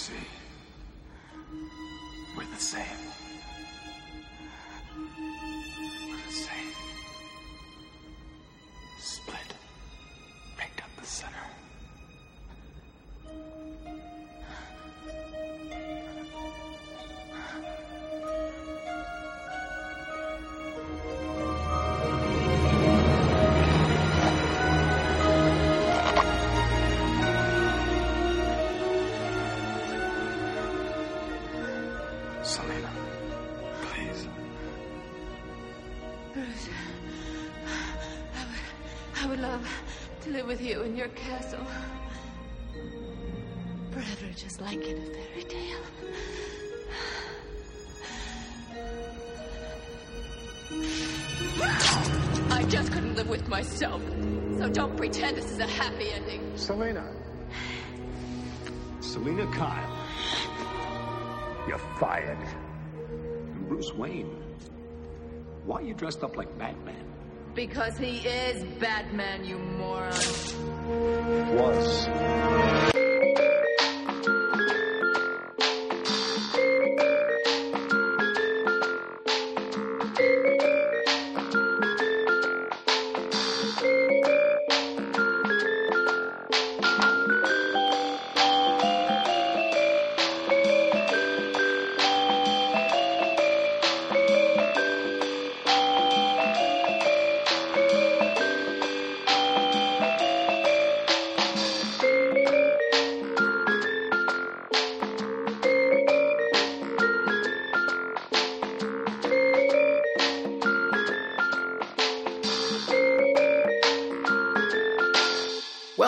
see, we're the same. Your castle. Forever, just like in a fairy tale. I just couldn't live with myself. So don't pretend this is a happy ending. Selina. Selina Kyle. You're fired. And Bruce Wayne. Why are you dressed up like Batman? Because he is Batman, you moron. Was.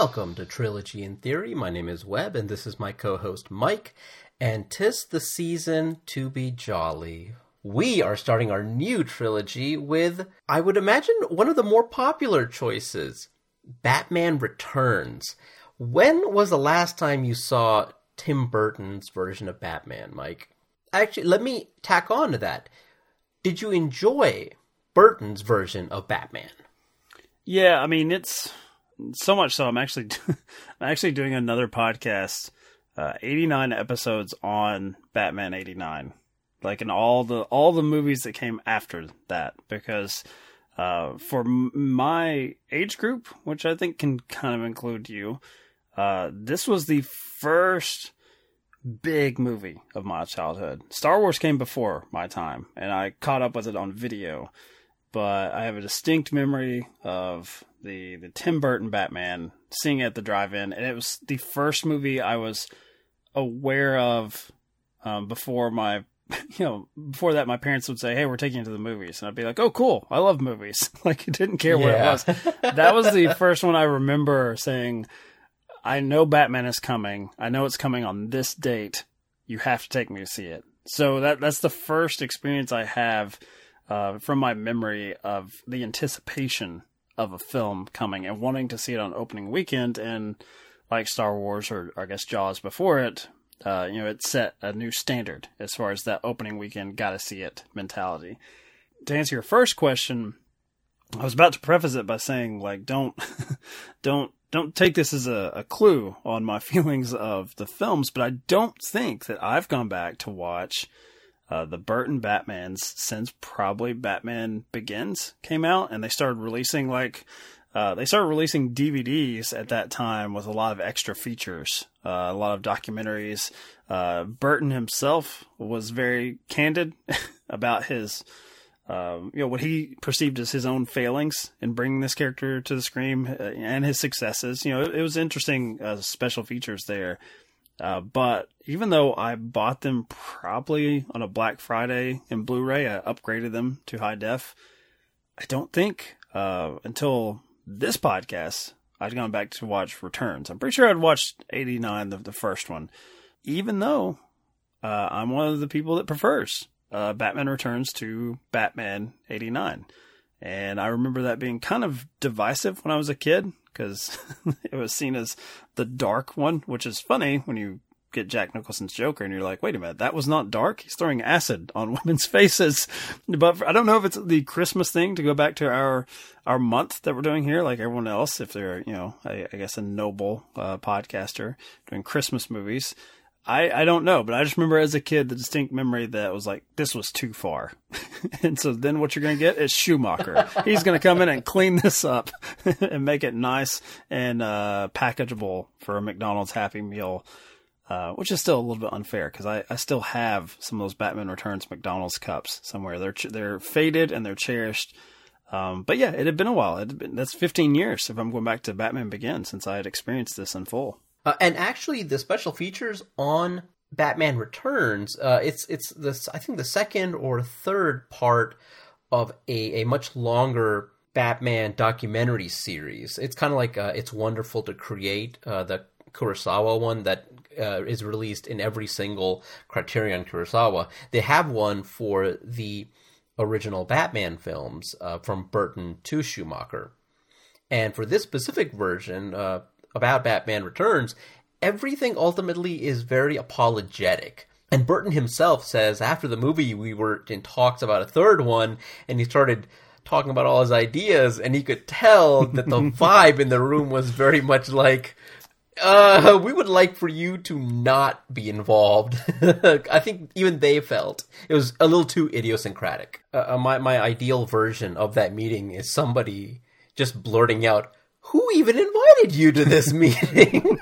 Welcome to Trilogy in Theory. My name is Webb, and this is my co host Mike. And tis the season to be jolly. We are starting our new trilogy with, I would imagine, one of the more popular choices Batman Returns. When was the last time you saw Tim Burton's version of Batman, Mike? Actually, let me tack on to that. Did you enjoy Burton's version of Batman? Yeah, I mean it's so much so. I'm actually I'm actually doing another podcast, uh, 89 episodes on Batman 89, like in all the all the movies that came after that, because uh, for my age group, which I think can kind of include you, uh, this was the first big movie of my childhood. Star Wars came before my time, and I caught up with it on video but I have a distinct memory of the the Tim Burton Batman seeing it at the drive-in, and it was the first movie I was aware of um, before my you know before that my parents would say hey we're taking you to the movies and i'd be like oh cool. I love movies. Like i didn't care what it was. That was the first one i remember saying i know batman is coming. I know it's coming on this date. You have to take me to see it. So that that's the first experience i have uh, from my memory of the anticipation of a film coming and wanting to see it on opening weekend and like Star Wars or I guess Jaws before it, uh, you know, it set a new standard as far as that opening weekend gotta see it mentality. To answer your first question, I was about to preface it by saying like don't don't don't take this as a, a clue on my feelings of the films, but I don't think that I've gone back to watch uh, the Burton Batmans since probably Batman Begins came out, and they started releasing like uh, they started releasing DVDs at that time with a lot of extra features, uh, a lot of documentaries. Uh, Burton himself was very candid about his, um, you know, what he perceived as his own failings in bringing this character to the screen uh, and his successes. You know, it, it was interesting uh, special features there. Uh, but even though I bought them probably on a Black Friday in Blu-ray, I upgraded them to high def. I don't think uh, until this podcast I'd gone back to watch Returns. I'm pretty sure I'd watched 89, the, the first one, even though uh, I'm one of the people that prefers uh, Batman Returns to Batman 89. And I remember that being kind of divisive when I was a kid because it was seen as the dark one, which is funny when you get Jack Nicholson's Joker and you're like, wait a minute, that was not dark. He's throwing acid on women's faces. But I don't know if it's the Christmas thing to go back to our our month that we're doing here, like everyone else. If they're, you know, I, I guess a noble uh, podcaster doing Christmas movies. I, I don't know, but I just remember as a kid the distinct memory that was like this was too far, and so then what you're going to get is Schumacher. He's going to come in and clean this up and make it nice and uh, packageable for a McDonald's Happy Meal, uh, which is still a little bit unfair because I, I still have some of those Batman Returns McDonald's cups somewhere. They're they're faded and they're cherished. Um, but yeah, it had been a while. It had been, that's 15 years if I'm going back to Batman Begins since I had experienced this in full. Uh, and actually, the special features on Batman Returns, uh, it's it's this I think the second or third part of a, a much longer Batman documentary series. It's kind of like uh, it's wonderful to create uh, the Kurosawa one that uh, is released in every single Criterion Kurosawa. They have one for the original Batman films uh, from Burton to Schumacher. And for this specific version, uh, about Batman Returns, everything ultimately is very apologetic. And Burton himself says after the movie, we were in talks about a third one, and he started talking about all his ideas, and he could tell that the vibe in the room was very much like, uh, we would like for you to not be involved. I think even they felt it was a little too idiosyncratic. Uh, my my ideal version of that meeting is somebody just blurting out, "Who even invited you to this meeting?"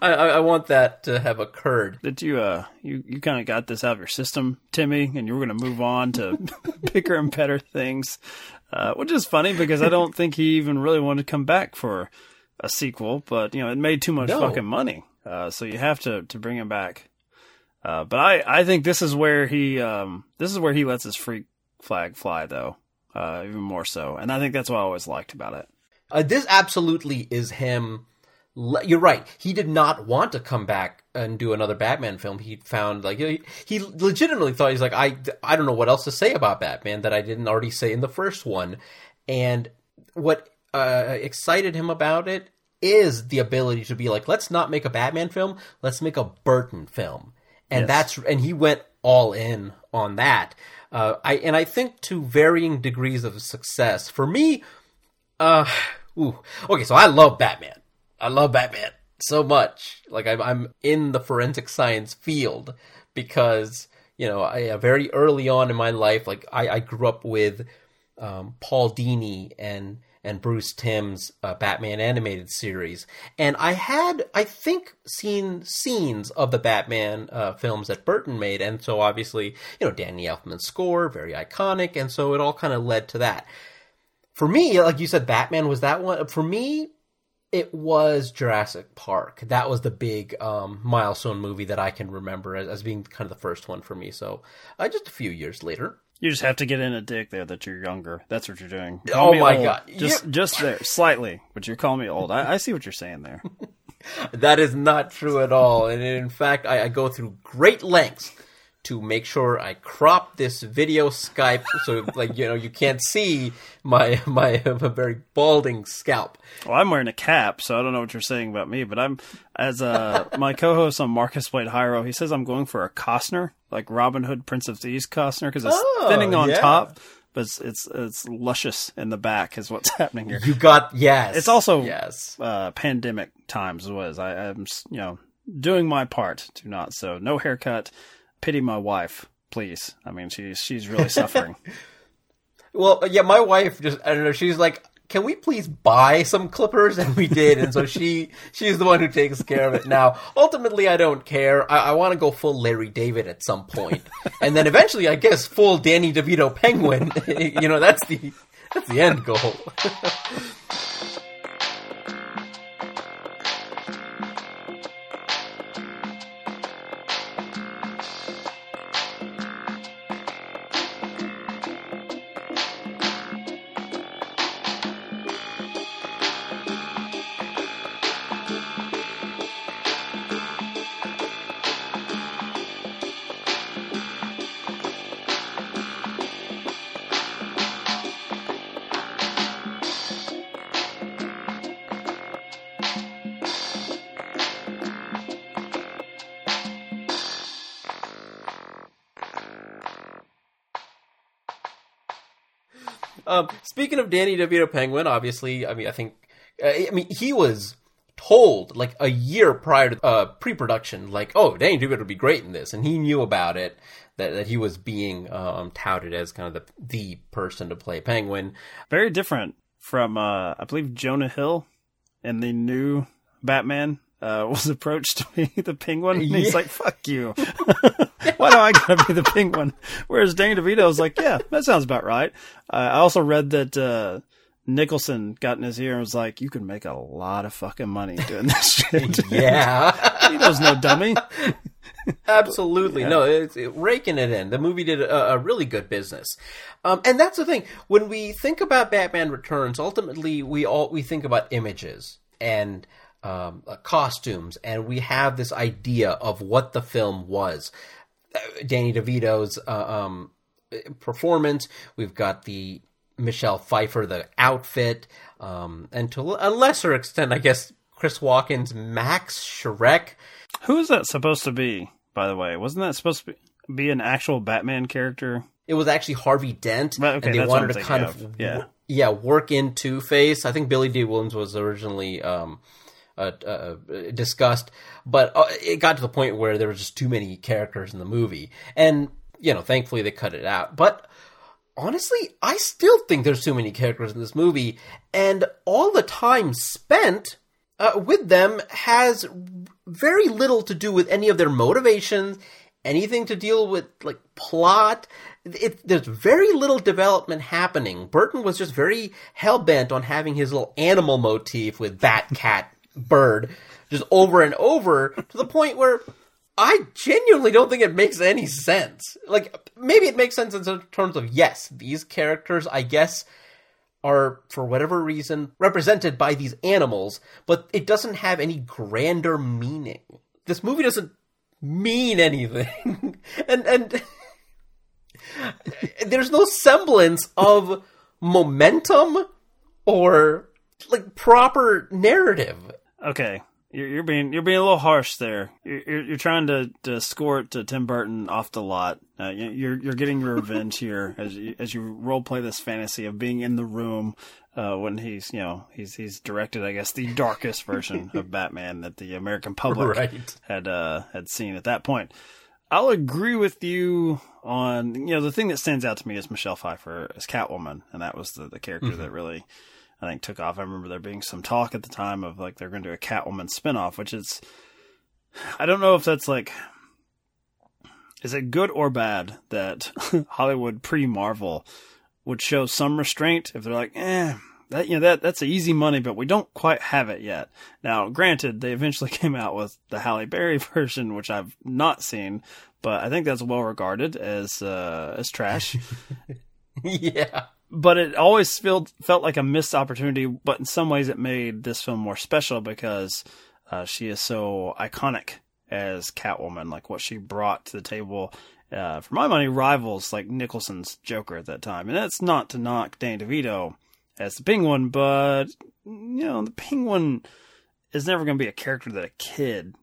I, I, I want that to have occurred. That you uh you, you kind of got this out of your system, Timmy, and you were going to move on to bigger and better things, uh, which is funny because I don't think he even really wanted to come back for a sequel, but you know it made too much No. fucking money, uh, so you have to to bring him back. Uh, but I I think this is where he um this is where he lets his freak flag fly though, uh, even more so, and I think that's what I always liked about it. Uh, this absolutely is him. You're right. He did not want to come back and do another Batman film. He found like he, he legitimately thought he's like I I don't know what else to say about Batman that I didn't already say in the first one. And what uh, excited him about it is the ability to be like, let's not make a Batman film, let's make a Burton film, and Yes. that's and he went all in on that. Uh, I and I think to varying degrees of success. For me, uh, ooh, okay, so I love Batman. I love Batman so much. Like I'm, I'm in the forensic science field because you know, I uh, very early on in my life, like I, I grew up with um, Paul Dini and and Bruce Timm's uh, Batman animated series, and I had, I think, seen scenes of the Batman uh, films that Burton made, and so obviously, you know, Danny Elfman's score, very iconic, and so it all kind of led to that for me, like you said, Batman was that one. For me, it was Jurassic Park. That was the big um, milestone movie that I can remember as, as being kind of the first one for me. So, uh, just a few years later. You just have to get in a dick there that you're younger. That's what you're doing. Oh Call me my old. God. Just You- just there, slightly, but you're calling me old. I, I see what you're saying there. That is not true at all. And in fact, I, I go through great lengths to make sure I crop this video Skype so like you know you can't see my my, my very balding scalp. Well, I'm wearing a cap, so I don't know what you're saying about me. But I'm as uh, my co-host on Marcus Played Hyro. He says I'm going for a Costner, like Robin Hood, Prince of Thieves Costner, because it's Oh, thinning on yeah. top, but it's, it's it's luscious in the back. Is what's happening here. You got yes. It's also yes. uh, pandemic times was. I, I'm you know doing my part to not so no haircut. Pity my wife, please. I mean she's she's really suffering. Well, yeah, my wife just I don't know. She's like, "Can we please buy some clippers?" And we did, and so she she's the one who takes care of it now. Ultimately, I don't care. I, I want to go full Larry David at some point, and then eventually, I guess full Danny DeVito Penguin. you know, that's the that's the end goal. Speaking of Danny DeVito Penguin, obviously, I mean, I think, uh, I mean, he was told like a year prior to uh, pre-production, like, "Oh, Danny DeVito would be great in this," and he knew about it. That, that he was being um, touted as kind of the the person to play Penguin. Very different from uh, I believe Jonah Hill in the new Batman uh, was approached to be the Penguin, and he's Yeah. like, "Fuck you! Why do I gotta be the Penguin?" Whereas Danny DeVito was like, "Yeah, that sounds about right." Uh, I also read that uh, Nicholson got in his ear and was like, "You can make a lot of fucking money doing this shit." Yeah. he DeVito's no dummy. Absolutely. No, it's it, raking it in. The movie did a, a really good business. Um, and that's the thing. When we think about Batman Returns, ultimately we all we think about images and um, uh, costumes, and we have this idea of what the film was. Uh, Danny DeVito's uh, um, performance. We've got the Michelle Pfeiffer, the outfit, um, and to a lesser extent, I guess, Chris Walken's Max Shreck. Who is that supposed to be? By the way, wasn't that supposed to be, be an actual Batman character? it was actually Harvey Dent, okay, and they wanted to kind of, of. Yeah. yeah, work in Two Face. I think Billy Dee Williams was originally um, uh, uh, discussed, but uh, it got to the point where there were just too many characters in the movie, and you know, thankfully they cut it out. But honestly, I still think there's too many characters in this movie, and all the time spent uh, with them has very little to do with any of their motivations, anything to deal with like plot. It, there's very little development happening. Burton was just very hell bent on having his little animal motif with bat, cat, bird, just over and over to the point where I genuinely don't think it makes any sense. Like maybe it makes sense in terms of yes, these characters, I guess, are for whatever reason represented by these animals, but it doesn't have any grander meaning. This movie doesn't mean anything, and and there's no semblance of momentum or like proper narrative. Okay, you're, you're being you're being a little harsh there. You're you're, you're trying to, to score it to Tim Burton off the lot. Uh, you- you're you're getting your revenge here as you, as you role play this fantasy of being in the room uh, when he's you know he's he's directed I guess the darkest version of Batman that the American public Right. had uh, had seen at that point. I'll agree with you on you know the thing that stands out to me is Michelle Pfeiffer as Catwoman, and that was the, the character that really I think took off. I remember there being some talk at the time of like they're going to do a Catwoman spinoff, which is I don't know if that's like is it good or bad that Hollywood pre Marvel would show some restraint if they're like, eh, that you know that that's easy money, but we don't quite have it yet. Now, granted, they eventually came out with the Halle Berry version, which I've not seen, but I think that's well regarded as uh, as trash. yeah. But it always felt felt like a missed opportunity. But in some ways, it made this film more special because uh, she is so iconic as Catwoman. Like what she brought to the table, uh, for my money, rivals like Nicholson's Joker at that time. And that's not to knock Danny DeVito as the Penguin, but you know the Penguin is never going to be a character that a kid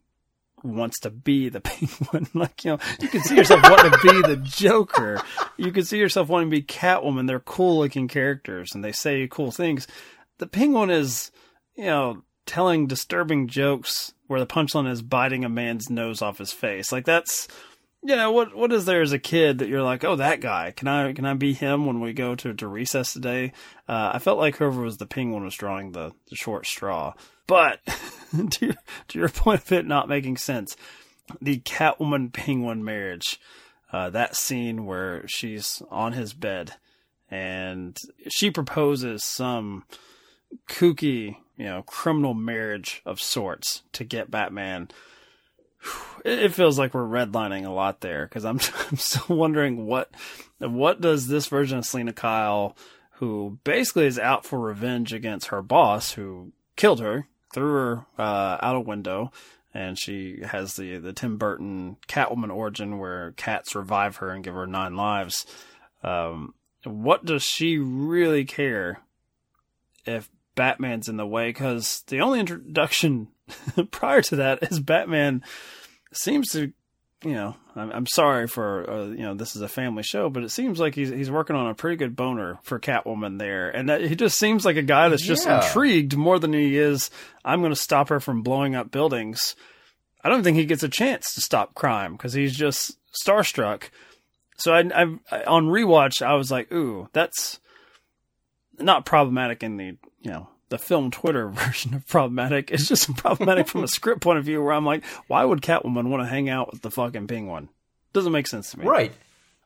wants to be the penguin. like, you know, you can see yourself wanting to be the Joker. You can see yourself wanting to be Catwoman. They're cool looking characters and they say cool things. The penguin is, you know, telling disturbing jokes where the punchline is biting a man's nose off his face. Like that's, you know, what, what is there as a kid that you're like, oh, that guy, can I, can I be him when we go to, to recess today? Uh, I felt like whoever was the penguin was drawing the, the short straw. But to, your, to your point of it not making sense, the Catwoman Penguin marriage, uh, that scene where she's on his bed and she proposes some kooky, you know, criminal marriage of sorts to get Batman. It it feels like we're redlining a lot there because I'm I'm still wondering what what does this version of Selina Kyle, who basically is out for revenge against her boss who killed her, threw her uh, out a window, and she has the the Tim Burton Catwoman origin where cats revive her and give her nine lives. Um, what does she really care if Batman's in the way? Because the only introduction prior to that is Batman seems to you know, I'm, I'm sorry for, uh, you know, this is a family show, but it seems like he's he's working on a pretty good boner for Catwoman there, and that, he just seems like a guy that's just Yeah. intrigued more than he is. I'm going to stop her from blowing up buildings. I don't think he gets a chance to stop crime because he's just starstruck. So I, I, I on rewatch, I was like, ooh, that's not problematic in the you know the film Twitter version of problematic. It's just problematic from a script point of view where I'm like, why would Catwoman want to hang out with the fucking penguin? Doesn't make sense to me. Right.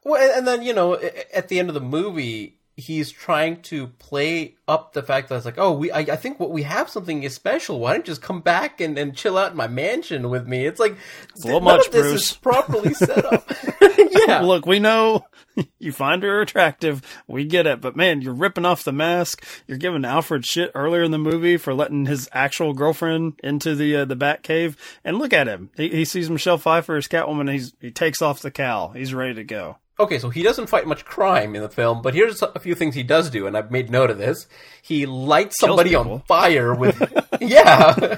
Well, and- then you know, at the end of the movie, he's trying to play up the fact that it's like, oh, we, I, I think what we have something is special. Why don't you just come back and, and chill out in my mansion with me? It's like little none much, of this Bruce. is properly set up. yeah. Look, we know you find her attractive. We get it. But man, you're ripping off the mask. You're giving Alfred shit earlier in the movie for letting his actual girlfriend into the uh, the Bat Cave. And look at him. He, he sees Michelle Pfeiffer as Catwoman. He's he takes off the cowl. He's ready to go. Okay, so he doesn't fight much crime in the film, but here's a few things he does do, and I've made note of this. He lights somebody on fire with, yeah.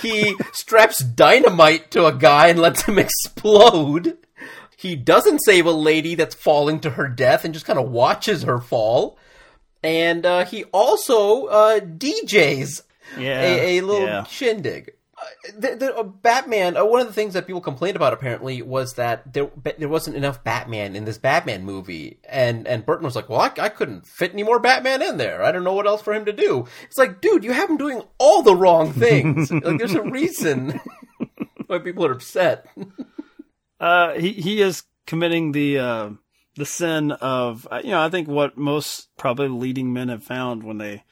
he straps dynamite to a guy and lets him explode. He doesn't save a lady that's falling to her death and just kind of watches her fall. And uh, he also uh, DJs Yeah, a, a little yeah. shindig. Uh, the, the, uh, Batman. Uh, one of the things that people complained about apparently was that there there wasn't enough Batman in this Batman movie, and and Burton was like, "Well, I, I couldn't fit any more Batman in there. I don't know what else for him to do." It's like, dude, you have him doing all the wrong things. like, there's a reason why people are upset. Uh, he he is committing the uh, the sin of uh, you know I think what most probably leading men have found when they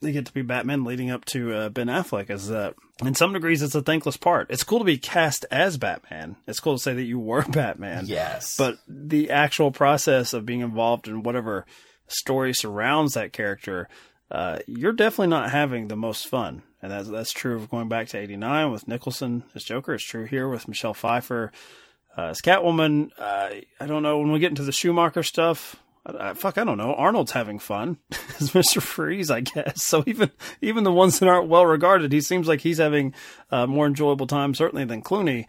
they get to be Batman leading up to uh, Ben Affleck is that in some degrees it's a thankless part. It's cool to be cast as Batman. It's cool to say that you were Batman. Yes, But the actual process of being involved in whatever story surrounds that character, uh, you're definitely not having the most fun. And that's, that's true of going back to 89 with Nicholson as Joker. It's true here with Michelle Pfeiffer uh, as Catwoman. Uh, I don't know. When we get into the Schumacher stuff, I, I, fuck, I don't know. Arnold's having fun as Mr. Freeze, I guess. So even even the ones that aren't well regarded, he seems like he's having uh, more enjoyable time, certainly than Clooney.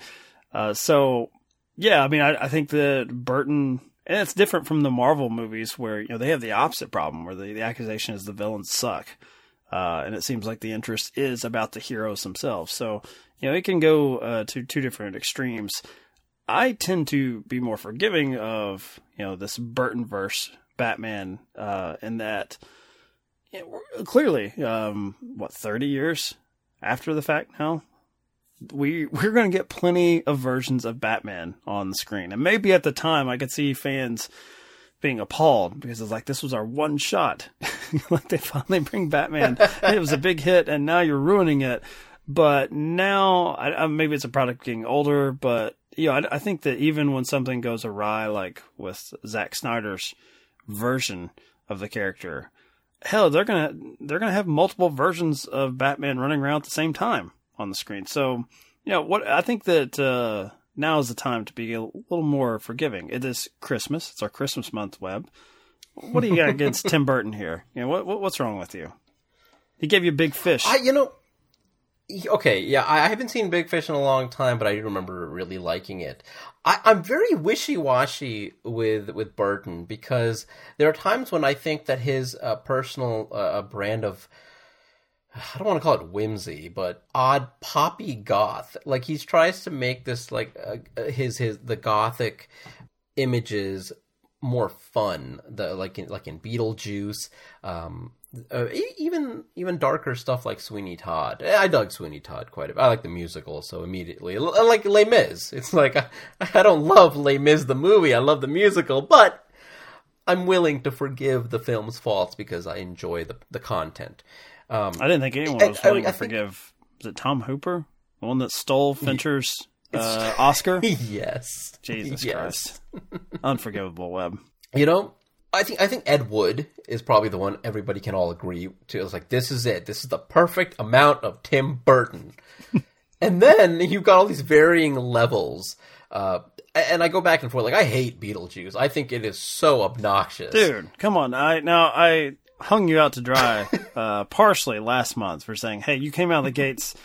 Uh, so yeah, I mean, I, I think that Burton, and it's different from the Marvel movies where you know they have the opposite problem, where the, the accusation is the villains suck, uh, and it seems like the interest is about the heroes themselves. So you know it can go uh, to two different extremes. I tend to be more forgiving of you know this Burton verse Batman, uh, in that you know, clearly, um, what thirty years after the fact now, we we're going to get plenty of versions of Batman on the screen, and maybe at the time I could see fans being appalled because it's like this was our one shot. like they finally bring Batman, it was a big hit, and now you're ruining it. But now, I, I, maybe it's a product getting older, but you know, I, I think that even when something goes awry, like with Zack Snyder's version of the character, hell, they're gonna they're gonna have multiple versions of Batman running around at the same time on the screen. So, you know, what I think that uh, now is the time to be a little more forgiving. It is Christmas; it's our Christmas month. Webb, what do you got against Tim Burton here? You know, what, what what's wrong with you? He gave you Big Fish. I, you know, okay, yeah, I I haven't seen Big Fish in a long time, but I do remember really liking it. I, I'm very wishy washy with with Burton because there are times when I think that his uh, personal uh, brand of I don't want to call it whimsy, but odd poppy goth. Like he tries to make this like uh, his his the gothic images more fun. The like in like in Beetlejuice, um, uh, even even darker stuff like Sweeney Todd. I dug Sweeney Todd quite a bit. I like the musical, so immediately I like Les Mis. It's like I, I don't love Les Mis the movie. I love the musical, but I'm willing to forgive the film's faults because I enjoy the the content. Um, I didn't think anyone I- was I- willing I to think- forgive. Was it Tom Hooper, the one that stole Fincher's uh, Oscar? yes, Jesus Yes. Christ, unforgivable. Webb. You know, I think I think Ed Wood is probably the one everybody can all agree to. It's like this is it. This is the perfect amount of Tim Burton. and then you've got all these varying levels. Uh, and I go back and forth. Like I hate Beetlejuice. I think it is so obnoxious, Dude, come on. I now I hung you out to dry uh, partially last month for saying, "Hey, you came out of the gates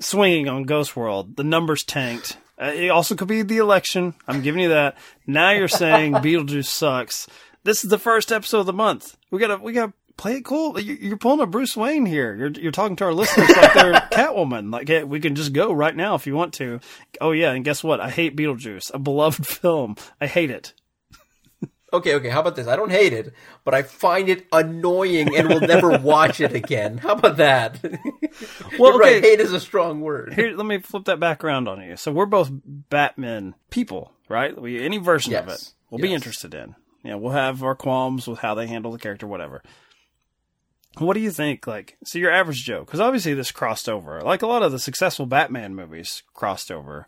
swinging on Ghost World. The numbers tanked. Uh, it also could be the election. I'm giving you that. Now you're saying Beetlejuice sucks. This is the first episode of the month. We gotta, we gotta play it cool. You- You're pulling a Bruce Wayne here. You're, you're talking to our listeners like they're Catwoman. Like, hey, we can just go right now if you want to. Oh yeah, and guess what? I hate Beetlejuice, a beloved film. I hate it. Okay, okay. How about this? I don't hate it, but I find it annoying and will never watch it again. How about that? Well, You're right. okay. Hate is a strong word. Here, let me flip that back around on you. So we're both Batman people, right? We any version of it, we'll be interested in. You know, we'll have our qualms with how they handle the character, whatever. What do you think? Like, so your average Joe, because obviously this crossed over. Like a lot of the successful Batman movies crossed over.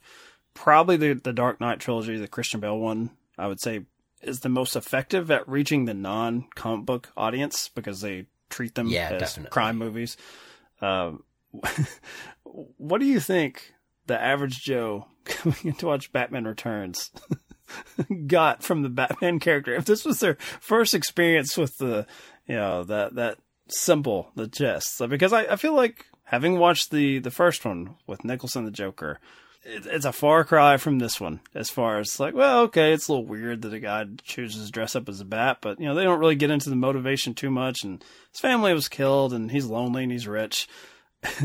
Probably the the Dark Knight trilogy, the Christian Bale one, I would say, is the most effective at reaching the non comic book audience because they treat them Yeah, as definitely. crime movies. Um, what do you think the average Joe coming in to watch Batman Returns got from the Batman character? If this was their first experience with the, you know, that that symbol, the jest, So, because I, I feel like having watched the the first one with Nicholson the Joker. It- It's a far cry from this one, as far as like, well, okay, it's a little weird that a guy chooses to dress up as a bat, but you know they don't really get into the motivation too much. And his family was killed, and he's lonely and he's rich.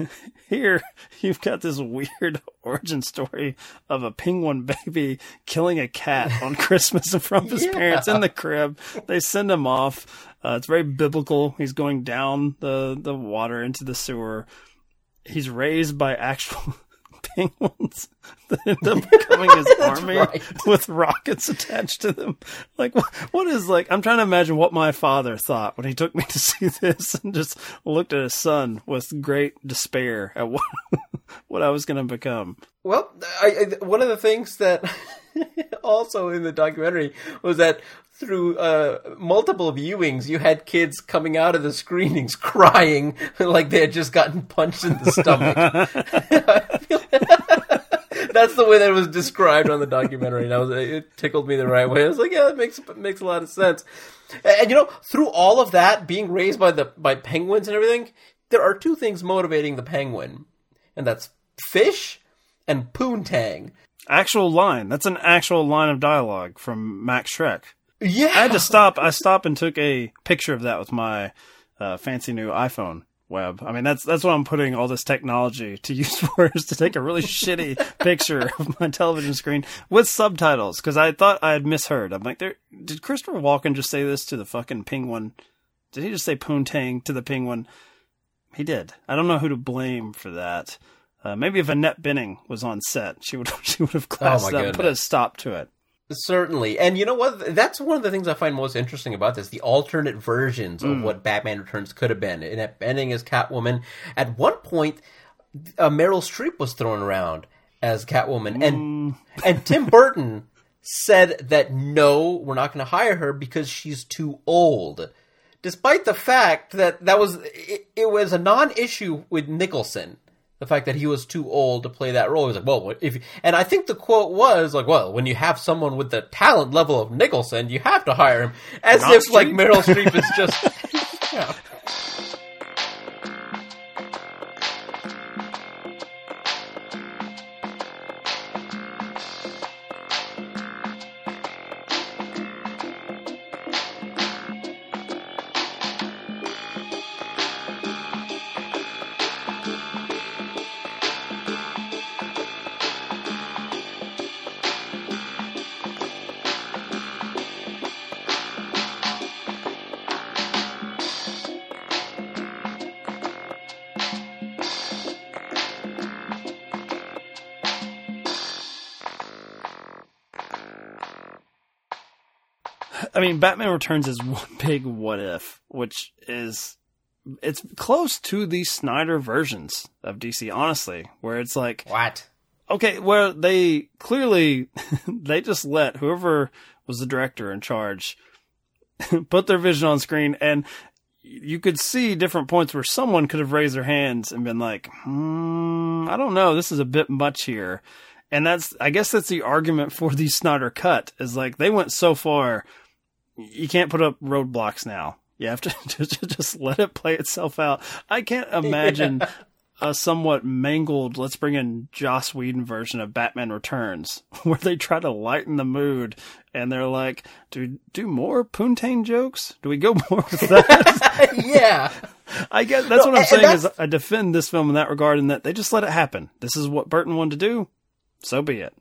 Here, you've got this weird origin story of a penguin baby killing a cat on Christmas in front of his Yeah. parents in the crib. They send him off. Uh, it's very biblical. He's going down the, the water into the sewer. He's raised by actual penguins that end up becoming his army right. with rockets attached to them. Like, what, what is like? I'm trying to imagine what my father thought when he took me to see this and just looked at his son with great despair at what what I was going to become. Well, I, I, one of the things that also in the documentary was that through uh, multiple viewings, you had kids coming out of the screenings crying like they had just gotten punched in the stomach. That's the way that it was described on the documentary, and I was it tickled me the right way. I was like, yeah, that makes makes a lot of sense. And, and, you know, through all of that, being raised by the by penguins and everything, there are two things motivating the penguin, and that's fish and poontang. Actual line. That's an actual line of dialogue from Max Shreck. Yeah, I had to stop. I stopped and took a picture of that with my uh, fancy new iPhone Webb. I mean, that's that's what I'm putting all this technology to use for is to take a really shitty picture of my television screen with subtitles because I thought I had misheard. I'm like, there did Christopher Walken just say this to the fucking penguin? Did he just say poontang to the penguin? He did. I don't know who to blame for that. Uh, maybe if Annette Bening was on set, she would she would have classed Oh my that, and put a stop to it. Certainly. And you know what? That's one of the things I find most interesting about this the alternate versions of what Batman Returns could have been. In ending as Catwoman, at one point, uh, Meryl Streep was thrown around as Catwoman. And, and Tim Burton said that no, we're not going to hire her because she's too old. Despite the fact that that was it, it was a non-issue with Nicholson, the fact that he was too old to play that role. He was like, well, if and I think the quote was like, well, when you have someone with the talent level of Nicholson, you have to hire him, as Not if like Meryl Streep is just. yeah. I mean, Batman Returns is one big what if, which is it's close to the Snyder versions of DC, honestly, where it's like, What? okay, where they clearly they just let whoever was the director in charge put their vision on screen and you could see different points where someone could have raised their hands and been like, hmm, I don't know, this is a bit much here. And that's, I guess that's the argument for the Snyder cut is like they went so far, you can't put up roadblocks now. You have to just, just let it play itself out. I can't imagine a somewhat mangled, let's bring in Joss Whedon version of Batman Returns, where they try to lighten the mood and they're like, do we do more Poontang jokes? Do we go more with that? yeah. I guess that's No, what I'm saying is I defend this film in that regard in that they just let it happen. This is what Burton wanted to do. So be it.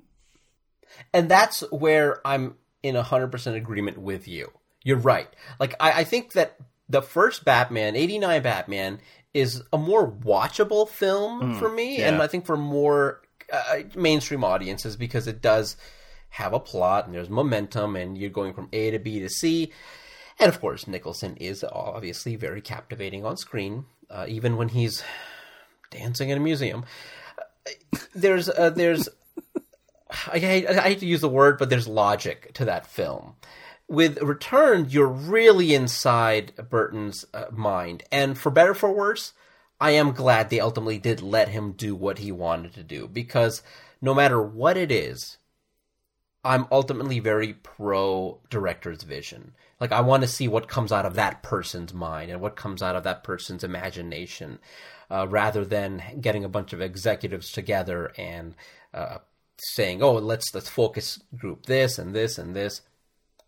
And that's where I'm in 100% agreement with you. You're right. Like, I, I think that the first Batman, 89 Batman, is a more watchable film for me. yeah. And I think for more uh, mainstream audiences because it does have a plot and there's momentum and you're going from A to B to C. And of course, Nicholson is obviously very captivating on screen, uh, even when he's dancing in a museum. Uh, There's, uh, there's, I hate, I hate to use the word, but there's logic to that film. With Return, you're really inside Burton's uh, mind, and for better for worse, I am glad they ultimately did let him do what he wanted to do because no matter what it is, I'm ultimately very pro director's vision. Like I want to see what comes out of that person's mind and what comes out of that person's imagination, uh, rather than getting a bunch of executives together and uh, saying, "Oh, let's let's focus group this and this and this."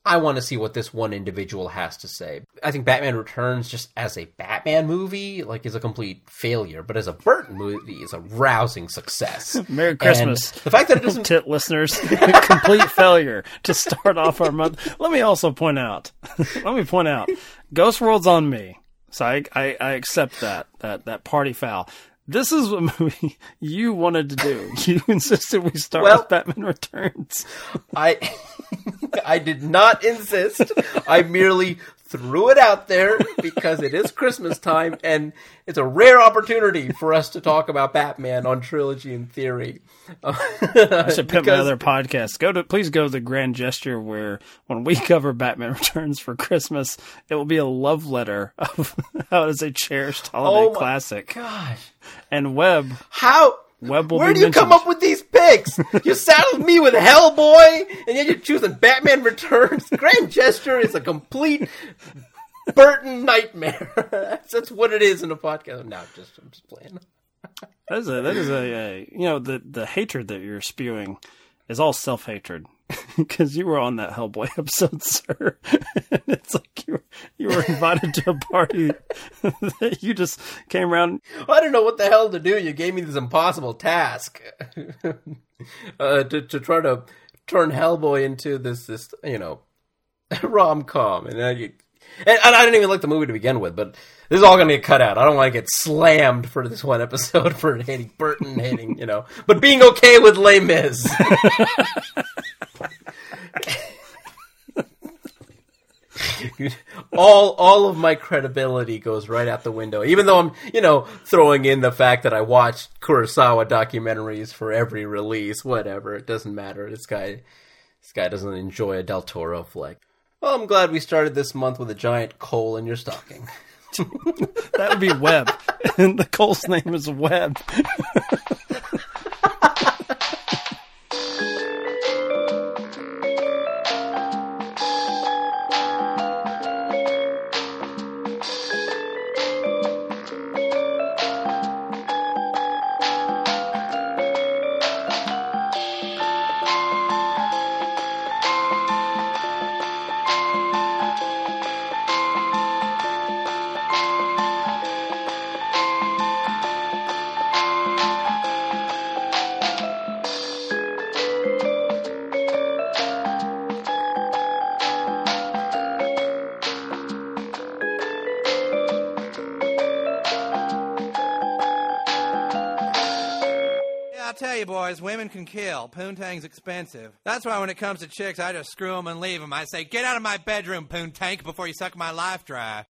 I want to see what this one individual has to say. I think Batman Returns, just as a Batman movie, like is a complete failure, but as a Burton movie, is a rousing success. Merry And Christmas. the fact that it doesn't Tit listeners, complete failure to start off our month. Let me also point out, let me point out, Ghost World's on me. So I, I, I accept that, that, that party foul. This is what movie you wanted to do. You insisted we start Well- with Batman Returns. I I did not insist. I merely threw it out there because it is Christmas time and it's a rare opportunity for us to talk about Batman on Trilogy and Theory. I should put my other podcast. Go to please go to the grand gesture where when we cover Batman Returns for Christmas, it will be a love letter of how it is a cherished holiday Oh classic. Gosh, And Webb how? Webb will Where be do you mentioned. come up with these picks? You saddled me with Hellboy, and yet you're choosing Batman Returns. Grand Gesture is a complete Burton nightmare. that's, that's what it is in a podcast. No, just I'm just playing. That is a that is a, a you know the the hatred that you're spewing is all self hatred because you were on that Hellboy episode, sir. and it's like you were, you were invited to a party that you just came around. I don't know what the hell to do. You gave me this impossible task uh, to to try to turn Hellboy into this this you know rom com, and, uh, and and I didn't even like the movie to begin with. But this is all going to get cut out. I don't want to get slammed for this one episode for hating Burton, hating you know, but being okay with Les Mis. all all of my credibility goes right out the window. Even though I'm, you know, throwing in the fact that I watched Kurosawa documentaries for every release, whatever, it doesn't matter. This guy this guy doesn't enjoy a Del Toro flick. Well, I'm glad we started this month with a giant coal in your stocking. That would be Webb, and the Cole's name is Webb. Kill. Poontang's expensive. That's why when it comes to chicks, I just screw them and leave them. I say, get out of my bedroom, Poontank, before you suck my life dry.